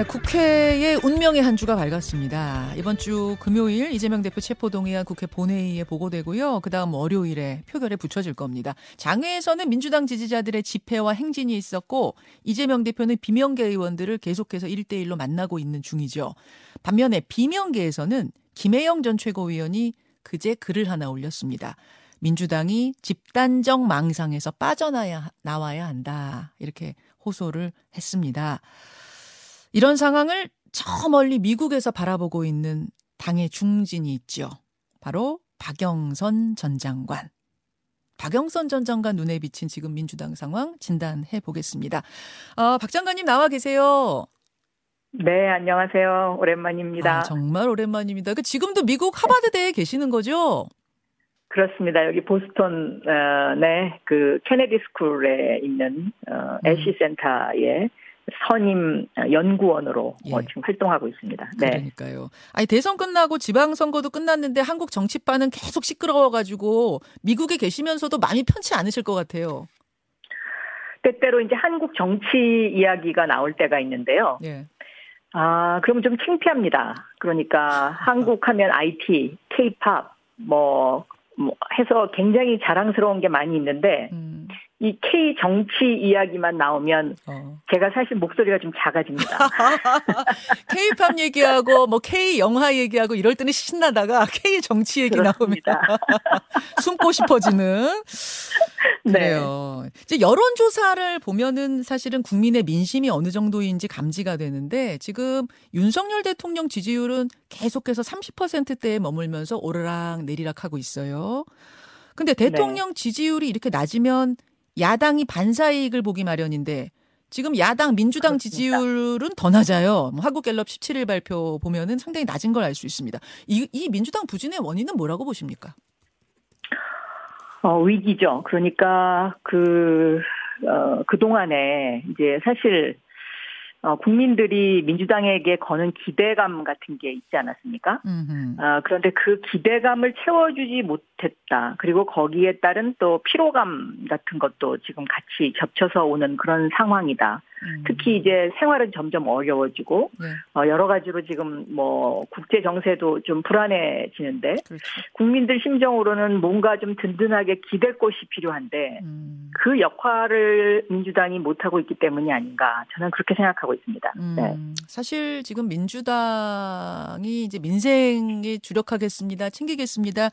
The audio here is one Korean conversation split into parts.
네, 국회의 운명의 한 주가 밝았습니다. 이번 주 금요일 이재명 대표 체포동의안 국회 본회의에 보고되고요. 그 다음 월요일에 표결에 붙여질 겁니다. 장외에서는 민주당 지지자들의 집회와 행진이 있었고 이재명 대표는 비명계 의원들을 계속해서 1대1로 만나고 있는 중이죠. 반면에 비명계에서는 김혜영 전 최고위원이 그제 글을 하나 올렸습니다. 민주당이 집단적 망상에서 빠져나와야 한다. 이렇게 호소를 했습니다. 이런 상황을 저 멀리 미국에서 바라보고 있는 당의 중진이 있죠. 바로 박영선 전 장관. 박영선 전 장관 눈에 비친 지금 민주당 상황 진단해 보겠습니다. 아, 박 장관님 나와 계세요. 네, 안녕하세요. 오랜만입니다. 아, 정말 오랜만입니다. 그 지금도 미국 하버드대에 계시는 거죠? 그렇습니다. 여기 보스턴 어, 네 그 케네디 스쿨에 있는 어, 애쉬 음. 센터에 선임 연구원으로 예. 어, 지금 활동하고 있습니다. 네. 그러니까요. 아니 대선 끝나고 지방 선거도 끝났는데 한국 정치판은 계속 시끄러워가지고 미국에 계시면서도 많이 편치 않으실 것 같아요. 때때로 이제 한국 정치 이야기가 나올 때가 있는데요. 예. 아, 그러면 좀 창피합니다. 그러니까 한국 하면 IT, K-팝, 뭐 뭐 해서 굉장히 자랑스러운 게 많이 있는데 음. 이 K 정치 이야기만 나오면 어. 제가 사실 목소리가 좀 작아집니다. K-팝 얘기하고 뭐 K 영화 얘기하고 이럴 때는 신나다가 K 정치 얘기 그렇습니다. 나오면 숨고 싶어지는. 네. 그래요. 이제 여론 조사를 보면은 사실은 국민의 민심이 어느 정도인지 감지가 되는데 지금 윤석열 대통령 지지율은 계속해서 30%대에 머물면서 오르락 내리락 하고 있어요. 근데 대통령 네. 지지율이 이렇게 낮으면 야당이 반사이익을 보기 마련인데 지금 야당 민주당 그렇습니다. 지지율은 더 낮아요. 뭐 한국갤럽 17일 발표 보면은 상당히 낮은 걸 알 수 있습니다. 이, 이 민주당 부진의 원인은 뭐라고 보십니까? 어, 위기죠. 그러니까 그, 어, 그동안에 이제 사실 어, 국민들이 민주당에게 거는 기대감 같은 게 있지 않았습니까? 어, 그런데 그 기대감을 채워주지 못했다. 그리고 거기에 따른 또 피로감 같은 것도 지금 같이 겹쳐서 오는 그런 상황이다. 음. 특히 이제 생활은 점점 어려워지고 네. 어, 여러 가지로 지금 뭐 국제 정세도 좀 불안해지는데 그렇죠. 국민들 심정으로는 뭔가 좀 든든하게 기댈 곳이 필요한데 음. 그 역할을 민주당이 못 하고 있기 때문이 아닌가 저는 그렇게 생각하고 있습니다. 음. 네. 사실 지금 민주당이 이제 민생에 주력하겠습니다, 챙기겠습니다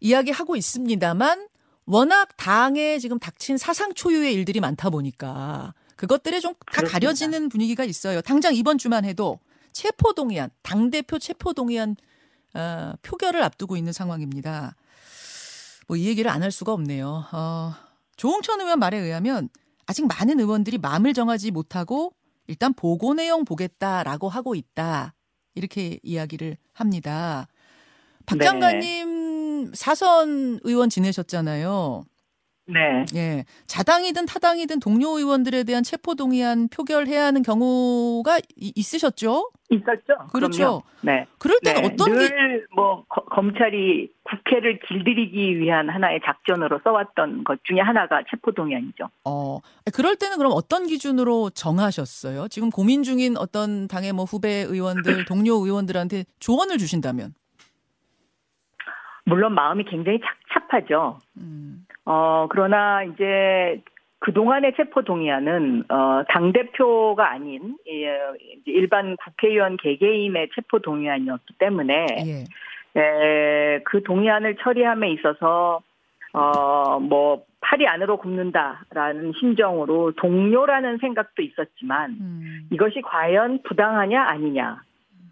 이야기하고 있습니다만 워낙 당에 지금 닥친 사상 초유의 일들이 많다 보니까 그것들에 좀 다 가려지는 분위기가 있어요. 당장 이번 주만 해도 체포 동의안, 당 대표 체포 동의안 어, 표결을 앞두고 있는 상황입니다. 뭐 이 얘기를 안 할 수가 없네요. 어, 조홍천 의원 말에 의하면 아직 많은 의원들이 마음을 정하지 못하고 일단 보고 내용 보겠다라고 하고 있다. 이렇게 이야기를 합니다. 박 네. 장관님 사선 의원 지내셨잖아요. 네. 예. 자당이든 타당이든 동료 의원들에 대한 체포 동의안 표결해야 하는 경우가 이, 있으셨죠? 있었죠. 그렇죠. 그럼요. 네. 그럴 때는 네. 어떤 늘뭐 검찰이 국회를 길들이기 위한 하나의 작전으로 써왔던 것 중에 하나가 체포 동의안이죠. 어. 그럴 때는 그럼 어떤 기준으로 정하셨어요? 지금 고민 중인 어떤 당의 뭐 후배 의원들, 동료 의원들한테 조언을 주신다면? 물론 마음이 굉장히 착잡하죠. 음. 어, 그러나 이제 그동안의 체포동의안은, 어, 당대표가 아닌, 예, 일반 국회의원 개개인의 체포동의안이었기 때문에, 예. 에, 그 동의안을 처리함에 있어서, 어, 뭐, 팔이 안으로 굽는다라는 심정으로 동료라는 생각도 있었지만, 음. 이것이 과연 부당하냐, 아니냐.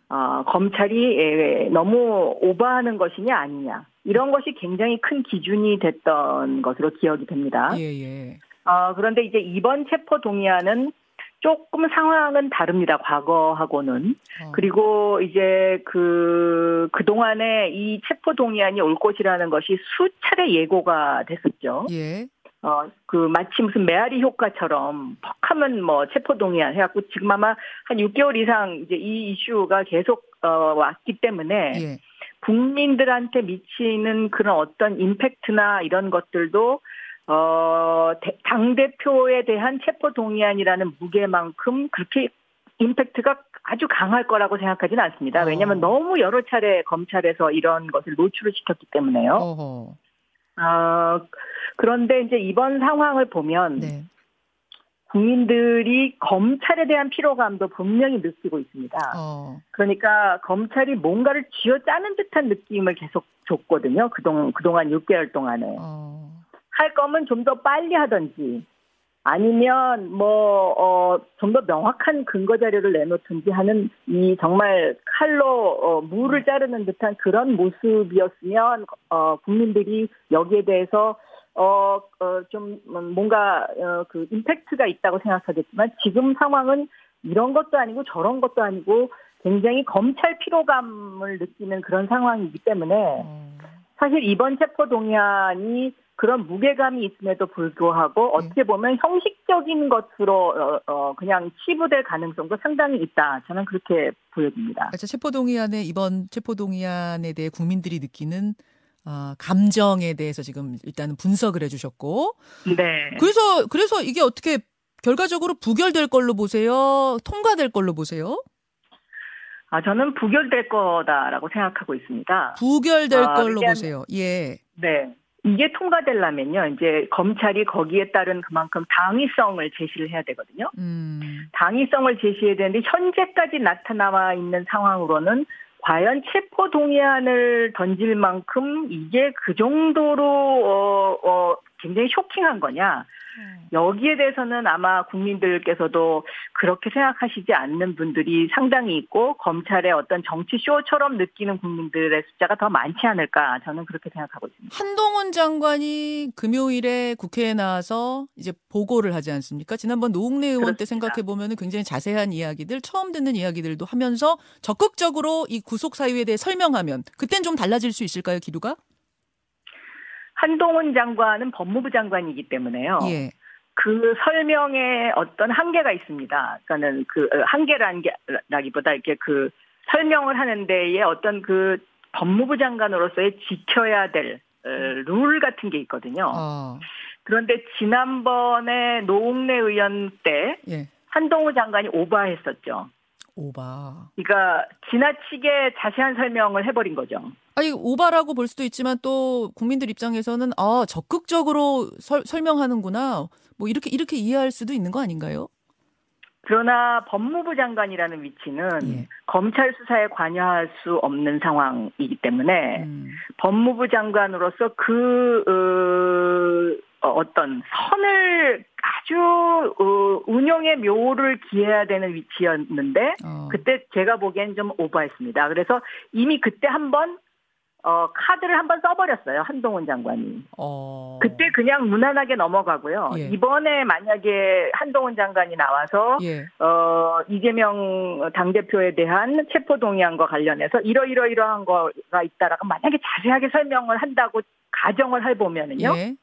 어, 검찰이 너무 오버하는 것이냐 아니냐 이런 것이 굉장히 큰 기준이 됐던 것으로 기억이 됩니다. 예, 예. 어, 그런데 이제 이번 체포 동의안은 조금 상황은 다릅니다. 과거하고는. 어. 그리고 이제 그, 그동안에 이 체포 동의안이 올 것이라는 것이 수차례 예고가 됐었죠. 예. 어, 그, 마치 무슨 메아리 효과처럼 퍽 하면 뭐 체포 동의안 해갖고 지금 아마 한 6개월 이상 이제 이 이슈가 계속, 어, 왔기 때문에 예. 국민들한테 미치는 그런 어떤 임팩트나 이런 것들도 어, 당 대표에 대한 체포 동의안이라는 무게만큼 그렇게 임팩트가 아주 강할 거라고 생각하지는 않습니다. 어. 왜냐하면 너무 여러 차례 검찰에서 이런 것을 노출을 시켰기 때문에요. 어허. 어, 그런데 이제 이번 상황을 보면 네. 국민들이 검찰에 대한 피로감도 분명히 느끼고 있습니다. 어. 그러니까 검찰이 뭔가를 쥐어짜는 듯한 느낌을 계속 줬거든요. 그동, 그동안 6개월 동안에. 어. 할 거면 좀 더 빨리 하든지 아니면 뭐, 어, 좀 더 명확한 근거 자료를 내놓든지 하는 이 정말 칼로 어, 무를 자르는 듯한 그런 모습이었으면 어, 국민들이 여기에 대해서 어, 어, 좀 뭔가 어, 그 임팩트가 있다고 생각하겠지만 지금 상황은 이런 것도 아니고 저런 것도 아니고 굉장히 검찰 피로감을 느끼는 그런 상황이기 때문에 어. 사실 이번 체포 동의안이 그런 무게감이 있음에도 불구하고 어떻게 보면 형식적인 것으로 어, 어, 그냥 치부될 가능성도 상당히 있다. 저는 그렇게 보여집니다. 그러니까 체포동의안에 이번 체포동의안에 대해 국민들이 느끼는 아, 감정에 대해서 지금 일단은 분석을 해주셨고 네. 그래서 그래서 이게 어떻게 결과적으로 부결될 걸로 보세요? 통과될 걸로 보세요? 아, 저는 부결될 거다라고 생각하고 있습니다. 부결될 아, 걸로 왜냐하면- 보세요. 예. 네. 이게 통과되려면요, 이제 검찰이 거기에 따른 그만큼 당위성을 제시를 해야 되거든요. 음. 당위성을 제시해야 되는데 현재까지 나타나와 있는 상황으로는 과연 체포 동의안을 던질 만큼 이게 그 정도로 어, 어, 굉장히 쇼킹한 거냐? 여기에 대해서는 아마 국민들께서도 그렇게 생각하시지 않는 분들이 상당히 있고 검찰의 어떤 정치 쇼처럼 느끼는 국민들의 숫자가 더 많지 않을까 저는 그렇게 생각하고 있습니다. 한동훈 장관이 금요일에 국회에 나와서 이제 보고를 하지 않습니까? 지난번 노웅래 의원 때 그렇습니다. 생각해 보면 굉장히 자세한 이야기들, 처음 듣는 이야기들도 하면서 적극적으로 이 구속 사유에 대해 설명하면 그땐 좀 달라질 수 있을까요, 기류가? 한동훈 장관은 법무부 장관이기 때문에요. 예. 그 설명에 어떤 한계가 있습니다. 그러니까는 그 어, 한계라는 게라기보다 이렇게 그 설명을 하는 데에 어떤 그 법무부 장관으로서의 지켜야 될 어, 룰 같은 게 있거든요. 아, 그런데 지난번에 노웅래 의원 때 예. 한동훈 장관이 오바했었죠. 오바. 그러니까 지나치게 자세한 설명을 해버린 거죠. 아니 오바라고 볼 수도 있지만 또 국민들 입장에서는 아 적극적으로 설, 설명하는구나 뭐 이렇게 이렇게 이해할 수도 있는 거 아닌가요? 그러나 법무부 장관이라는 위치는 예. 검찰 수사에 관여할 수 없는 상황이기 때문에 음, 법무부 장관으로서 그 어, 어떤 선을 아주 어, 운영의 묘를 기해야 되는 위치였는데 어, 그때 제가 보기엔 좀 오버했습니다. 그래서 이미 그때 한번 어, 카드를 한번 써버렸어요 한동훈 장관이. 어, 그때 그냥 무난하게 넘어가고요. 예. 이번에 만약에 한동훈 장관이 나와서 예. 어, 이재명 당 대표에 대한 체포 동의안과 관련해서 이러이러이러한 거가 있다라고 만약에 자세하게 설명을 한다고 가정을 해보면은요. 예.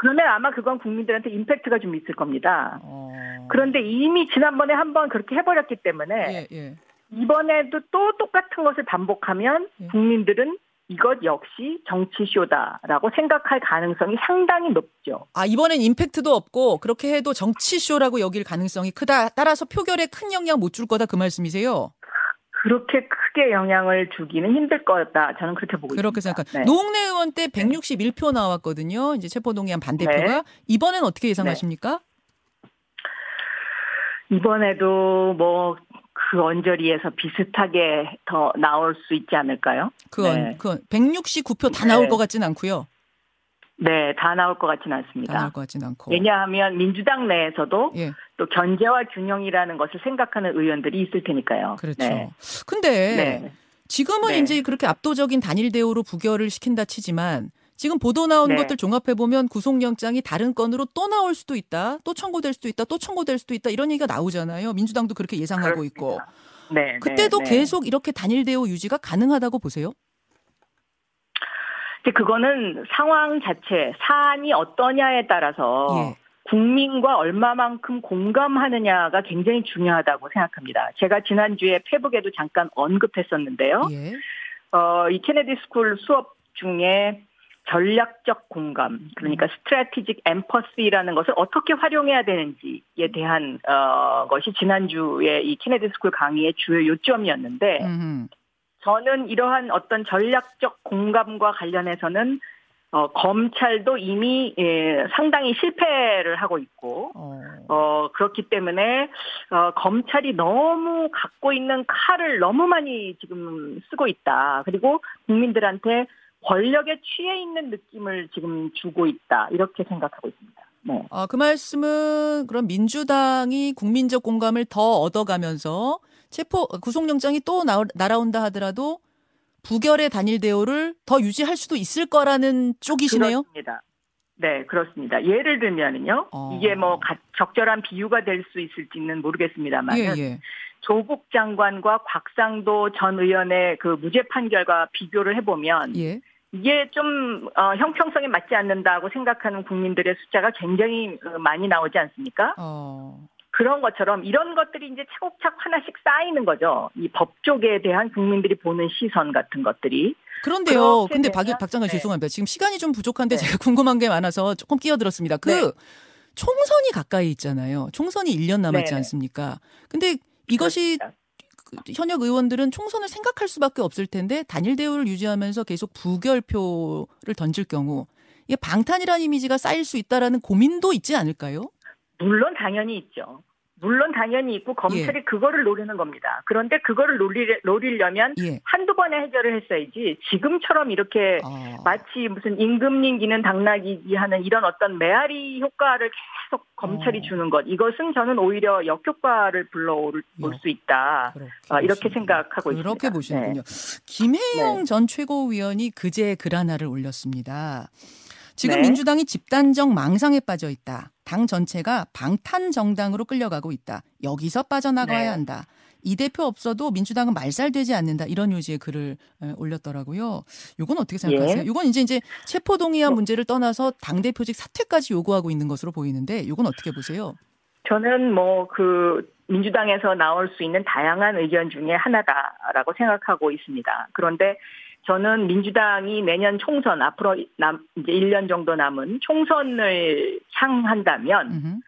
그러면 아마 그건 국민들한테 임팩트가 좀 있을 겁니다. 어. 그런데 이미 지난번에 한 번 그렇게 해버렸기 때문에 예, 예. 이번에도 또 똑같은 것을 반복하면 예. 국민들은 이것 역시 정치쇼다라고 생각할 가능성이 상당히 높죠. 아, 이번엔 임팩트도 없고 그렇게 해도 정치쇼라고 여길 가능성이 크다. 따라서 표결에 큰 영향 못 줄 거다 그 말씀이세요? 그렇게 크게 영향을 주기는 힘들 거다. 저는 그렇게 보고 그렇게 있습니다. 생각. 네. 노웅래 의원 때 161표 나왔거든요. 이제 체포동의안 반대표가 이번엔 어떻게 예상하십니까? 이번에도 뭐 그 언저리에서 비슷하게 더 나올 수 있지 않을까요? 그건 네. 그건 169표 다 네. 나올 것 같진 않고요. 네, 다 나올 것 같지는 다 나올 않습니다. 것 같진 않고. 왜냐하면 민주당 내에서도 예, 또 견제와 균형이라는 것을 생각하는 의원들이 있을 테니까요. 그렇죠. 네. 근데 네. 지금은 네. 이제 그렇게 압도적인 단일 대우로 부결을 시킨다 치지만 지금 보도 나온 네. 것들 종합해 보면 구속영장이 다른 건으로 또 나올 수도 있다, 또 청구될 수도 있다, 또 청구될 수도 있다 이런 얘기가 나오잖아요. 민주당도 그렇게 예상하고 있고 네, 그때도 네, 네. 계속 이렇게 단일 대오 유지가 가능하다고 보세요? 이제 그거는 상황 자체, 사안이 어떠냐에 따라서 예. 국민과 얼마만큼 공감하느냐가 굉장히 중요하다고 생각합니다. 제가 지난주에 페북에도 잠깐 언급했었는데요. 예. 어, 이 케네디 스쿨 수업 중에 전략적 공감, 그러니까 strategic empathy라는 것을 어떻게 활용해야 되는지에 대한 어, 것이 지난주에 이 케네디 스쿨 강의의 주요 요점이었는데 음. 저는 이러한 어떤 전략적 공감과 관련해서는 어, 검찰도 이미 예, 상당히 실패를 하고 있고 어. 어 그렇기 때문에 어, 검찰이 너무 갖고 있는 칼을 너무 많이 지금 쓰고 있다. 그리고 국민들한테 권력에 취해 있는 느낌을 지금 주고 있다. 이렇게 생각하고 있습니다. 네. 아, 그 말씀은 그럼 민주당이 국민적 공감을 더 얻어가면서 체포 구속영장이 또 나, 날아온다 하더라도 부결의 단일 대우를 더 유지할 수도 있을 거라는 쪽이시네요. 그렇습니다. 네, 그렇습니다. 예를 들면은요, 어. 이게 뭐 적절한 비유가 될 수 있을지는 모르겠습니다만, 예, 예. 조국 장관과 곽상도 전 의원의 그 무죄 판결과 비교를 해보면, 예. 이게 좀 어, 형평성에 맞지 않는다고 생각하는 국민들의 숫자가 굉장히 어, 많이 나오지 않습니까? 어. 그런 것처럼 이런 것들이 이제 차곡차곡 하나씩 쌓이는 거죠. 이 법조계에 대한 국민들이 보는 시선 같은 것들이. 그런데요. 근데 박, 박 장관 네. 죄송합니다. 지금 시간이 좀 부족한데 네. 제가 궁금한 게 많아서 조금 끼어들었습니다. 그 네. 총선이 가까이 있잖아요. 총선이 1년 남았지 네. 않습니까? 근데 이것이 그 현역 의원들은 총선을 생각할 수밖에 없을 텐데 단일 대우를 유지하면서 계속 부결표를 던질 경우 이게 방탄이라는 이미지가 쌓일 수 있다라는 고민도 있지 않을까요? 물론 당연히 있죠. 물론 당연히 있고 검찰이 예. 그거를 노리는 겁니다. 그런데 그거를 노리, 노리려면 예. 한두 번에 해결을 했어야지 지금처럼 이렇게 어. 마치 무슨 임금님기는 당나귀기 하는 이런 어떤 메아리 효과를 계속 검찰이 어. 주는 것 이것은 저는 오히려 역효과를 불러올 수 있다. 어, 이렇게 생각하고 있습니다. 그렇게 보시는군요. 네. 김혜영 네. 전 최고위원이 그제 글 하나를 올렸습니다. 지금 네. 민주당이 집단적 망상에 빠져 있다. 당 전체가 방탄 정당으로 끌려가고 있다. 여기서 빠져나가야 네. 한다. 이 대표 없어도 민주당은 말살되지 않는다. 이런 요지의 글을 올렸더라고요. 이건 어떻게 생각하세요? 이건 예. 이제 이제 체포 동의안 뭐 문제를 떠나서 당 대표직 사퇴까지 요구하고 있는 것으로 보이는데 이건 어떻게 보세요? 저는 뭐 그 민주당에서 나올 수 있는 다양한 의견 중에 하나다라고 생각하고 있습니다. 그런데 저는 민주당이 내년 총선 앞으로 남 이제 1년 정도 남은 총선을 향한다면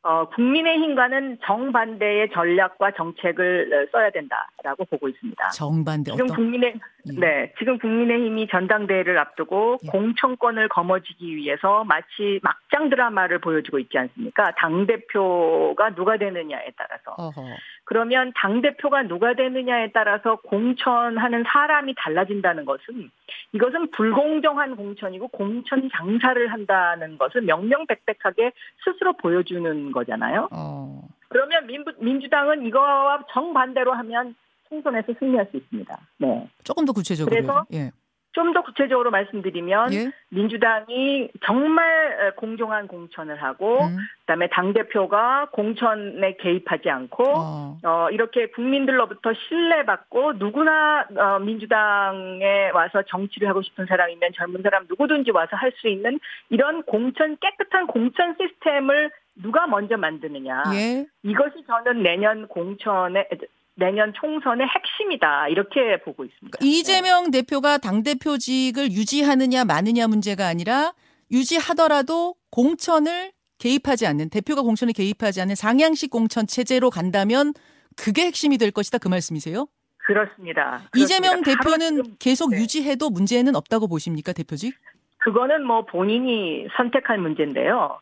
어, 국민의힘과는 정반대의 전략과 정책을 써야 된다라고 보고 있습니다. 정반대 지금 어떤? 국민의 예. 네 지금 국민의힘이 전당대회를 앞두고 예. 공천권을 거머쥐기 위해서 마치 막장 드라마를 보여주고 있지 않습니까? 당 대표가 누가 되느냐에 따라서 어허. 그러면 당 대표가 누가 되느냐에 따라서 공천하는 사람이 달라진다는 것은 이것은 불공정한 공천이고 공천 장사를 한다는 것을 명명백백하게 스스로 보여주는 거잖아요. 어. 그러면 민부, 민주당은 이거와 정반대로 하면 총선에서 승리할 수 있습니다. 네. 조금 더 구체적으로. 그래서 예. 좀 더 구체적으로 말씀드리면 예? 민주당이 정말 공정한 공천을 하고 음. 그다음에 당 대표가 공천에 개입하지 않고 어. 어. 이렇게 국민들로부터 신뢰받고 누구나 어, 민주당에 와서 정치를 하고 싶은 사람이면 젊은 사람 누구든지 와서 할 수 있는 이런 공천 깨끗한 공천 시스템을 누가 먼저 만드느냐 예? 이것이 저는 내년 공천에 내년 총선의 핵심이다 이렇게 보고 있습니다. 그러니까 이재명 네. 대표가 당 대표직을 유지하느냐 마느냐 문제가 아니라 유지하더라도 공천을 개입하지 않는 대표가 공천에 개입하지 않는 상향식 공천 체제로 간다면 그게 핵심이 될 것이다 그 말씀이세요? 그렇습니다. 이재명 그렇습니다. 대표는 계속 네. 유지해도 문제는 없다고 보십니까 대표직? 그거는 뭐 본인이 선택할 문제인데요.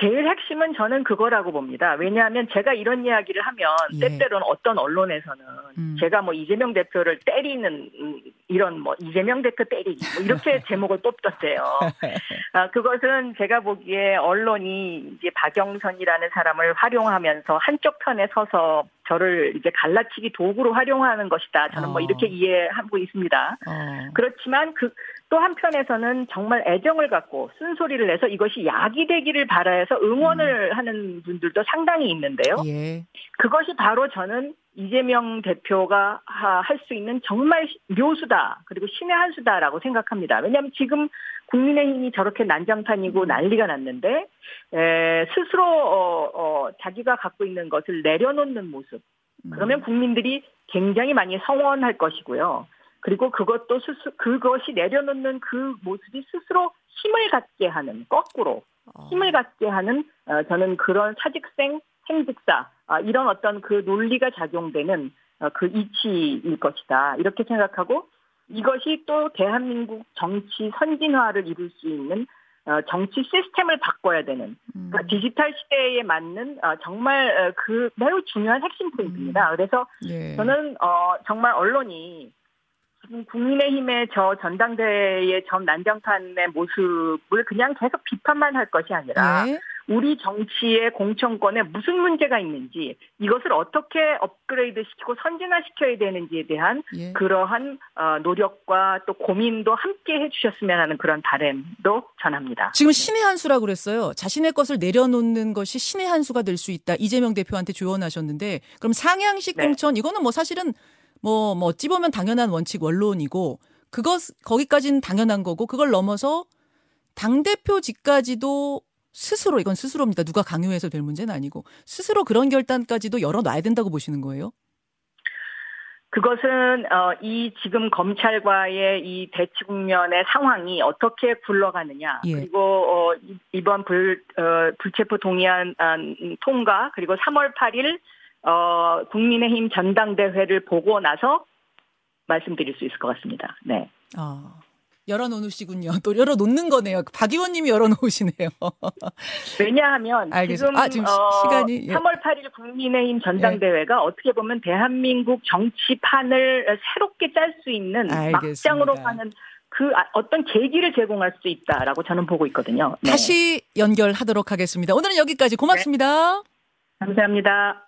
제일 핵심은 저는 그거라고 봅니다. 왜냐하면 제가 이런 이야기를 하면 예. 때때로는 어떤 언론에서는 음. 제가 뭐 이재명 대표를 때리는 이런 뭐 이재명 대표 때리기 뭐 이렇게 제목을 뽑던데요. 아, 그것은 제가 보기에 언론이 이제 박영선이라는 사람을 활용하면서 한쪽 편에 서서 저를 이제 갈라치기 도구로 활용하는 것이다. 저는 뭐 어. 이렇게 이해하고 있습니다. 어. 그렇지만 그 또 한편에서는 정말 애정을 갖고 쓴소리를 내서 이것이 약이 되기를 바라해서 응원을 음. 하는 분들도 상당히 있는데요. 예. 그것이 바로 저는 이재명 대표가 할 수 있는 정말 묘수다 그리고 신의 한 수다라고 생각합니다. 왜냐하면 지금 국민의힘이 저렇게 난장판이고 음. 난리가 났는데 에, 스스로 어, 어, 자기가 갖고 있는 것을 내려놓는 모습. 그러면 음. 국민들이 굉장히 많이 성원할 것이고요. 그리고 그것도 스스 그것이 내려놓는 그 모습이 스스로 힘을 갖게 하는 거꾸로 어. 힘을 갖게 하는 어, 저는 그런 사직생 생직사 아, 이런 어떤 그 논리가 작용되는 어, 그 이치일 것이다 이렇게 생각하고 이것이 또 대한민국 정치 선진화를 이룰 수 있는 어, 정치 시스템을 바꿔야 되는 그러니까 음. 디지털 시대에 맞는 어, 정말 어, 그 매우 중요한 핵심 포인트입니다. 음. 그래서 예. 저는 정말 언론이 국민의힘의 저 전당대회의 전 난장판의 모습을 그냥 계속 비판만 할 것이 아니라 예. 우리 정치의 공천권에 무슨 문제가 있는지 이것을 어떻게 업그레이드 시키고 선진화 시켜야 되는지에 대한 예. 그러한 어, 노력과 또 고민도 함께 해주셨으면 하는 그런 바램도 전합니다. 지금 신의 한 수라고 그랬어요. 자신의 것을 내려놓는 것이 신의 한 수가 될 수 있다. 이재명 대표한테 조언하셨는데 그럼 상향식 네. 공천 이거는 뭐 사실은 뭐, 뭐 어찌 보면 당연한 원칙 원론이고 그것 거기까지는 당연한 거고 그걸 넘어서 당 대표직까지도 스스로 이건 스스로입니다. 누가 강요해서 될 문제는 아니고 스스로 그런 결단까지도 열어놔야 된다고 보시는 거예요? 그것은 어, 이 지금 검찰과의 이 대치 국면의 상황이 어떻게 굴러가느냐 예. 그리고 어, 이번 불 어, 불체포 동의안 통과 그리고 3월 8일 어, 국민의힘 전당대회를 보고 나서 말씀드릴 수 있을 것 같습니다. 네. 아. 열어놓으시군요. 또 열어놓는 거네요. 박 의원님이 열어놓으시네요. 왜냐하면 지금, 아, 지금 어, 시간이 3월 8일 국민의힘 전당대회가 예. 어떻게 보면 대한민국 정치판을 새롭게 짤 수 있는 알겠습니다. 막장으로 가는 그 아, 어떤 계기를 제공할 수 있다라고 저는 보고 있거든요. 네. 다시 연결하도록 하겠습니다. 오늘은 여기까지 고맙습니다. 네. 감사합니다.